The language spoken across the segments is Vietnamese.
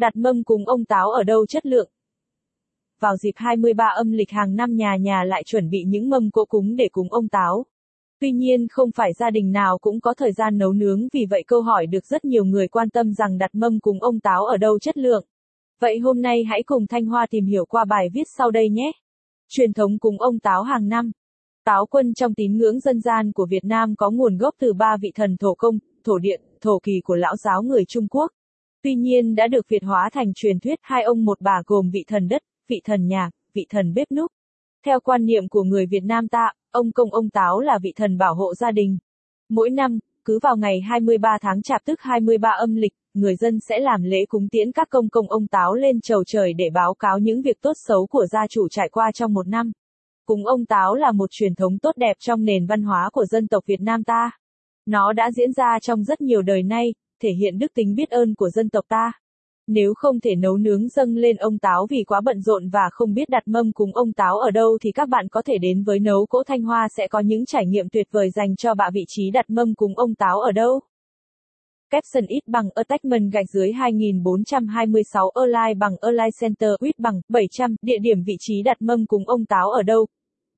Đặt mâm cúng ông táo ở đâu chất lượng? Vào dịp 23 âm lịch hàng năm nhà nhà lại chuẩn bị những mâm cỗ cúng để cúng ông táo. Tuy nhiên không phải gia đình nào cũng có thời gian nấu nướng vì vậy câu hỏi được rất nhiều người quan tâm rằng đặt mâm cúng ông táo ở đâu chất lượng. Vậy hôm nay hãy cùng Thanh Hoa tìm hiểu qua bài viết sau đây nhé. Truyền thống cúng ông táo hàng năm. Táo quân trong tín ngưỡng dân gian của Việt Nam có nguồn gốc từ ba vị thần thổ công, thổ điện, thổ kỳ của lão giáo người Trung Quốc. Tuy nhiên đã được Việt hóa thành truyền thuyết hai ông một bà gồm vị thần đất, vị thần nhà, vị thần bếp núc. Theo quan niệm của người Việt Nam ta, ông công ông táo là vị thần bảo hộ gia đình. Mỗi năm, cứ vào ngày 23 tháng chạp tức 23 âm lịch, người dân sẽ làm lễ cúng tiễn các công công ông táo lên chầu trời để báo cáo những việc tốt xấu của gia chủ trải qua trong một năm. Cúng ông táo là một truyền thống tốt đẹp trong nền văn hóa của dân tộc Việt Nam ta. Nó đã diễn ra trong rất nhiều đời nay, thể hiện đức tính biết ơn của dân tộc ta. Nếu không thể nấu nướng dâng lên ông táo vì quá bận rộn và không biết đặt mâm cúng ông táo ở đâu thì các bạn có thể đến với nấu cỗ Thanh Hoa sẽ có những trải nghiệm tuyệt vời dành cho bạn vị trí đặt mâm cúng ông táo ở đâu. Capson ít bằng attachment gạch dưới 2426 Align bằng Align Center ít bằng 700 địa điểm vị trí đặt mâm cúng ông táo ở đâu.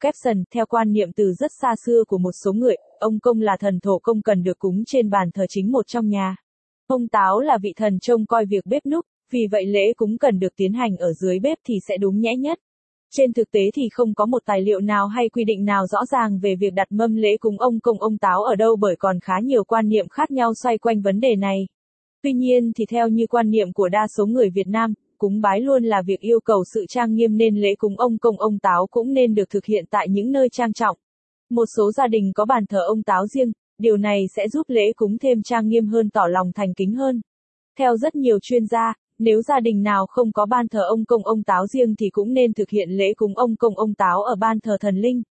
Capson, theo quan niệm từ rất xa xưa của một số người, ông công là thần thổ công cần được cúng trên bàn thờ chính một trong nhà. Ông táo là vị thần trông coi việc bếp núc, vì vậy lễ cúng cần được tiến hành ở dưới bếp thì sẽ đúng nhẽ nhất. Trên thực tế thì không có một tài liệu nào hay quy định nào rõ ràng về việc đặt mâm lễ cúng ông công ông táo ở đâu bởi còn khá nhiều quan niệm khác nhau xoay quanh vấn đề này. Tuy nhiên thì theo như quan niệm của đa số người Việt Nam, cúng bái luôn là việc yêu cầu sự trang nghiêm nên lễ cúng ông công ông táo cũng nên được thực hiện tại những nơi trang trọng. Một số gia đình có bàn thờ ông táo riêng, điều này sẽ giúp lễ cúng thêm trang nghiêm hơn tỏ lòng thành kính hơn. Theo rất nhiều chuyên gia, nếu gia đình nào không có ban thờ ông công ông táo riêng thì cũng nên thực hiện lễ cúng ông công ông táo ở ban thờ thần linh.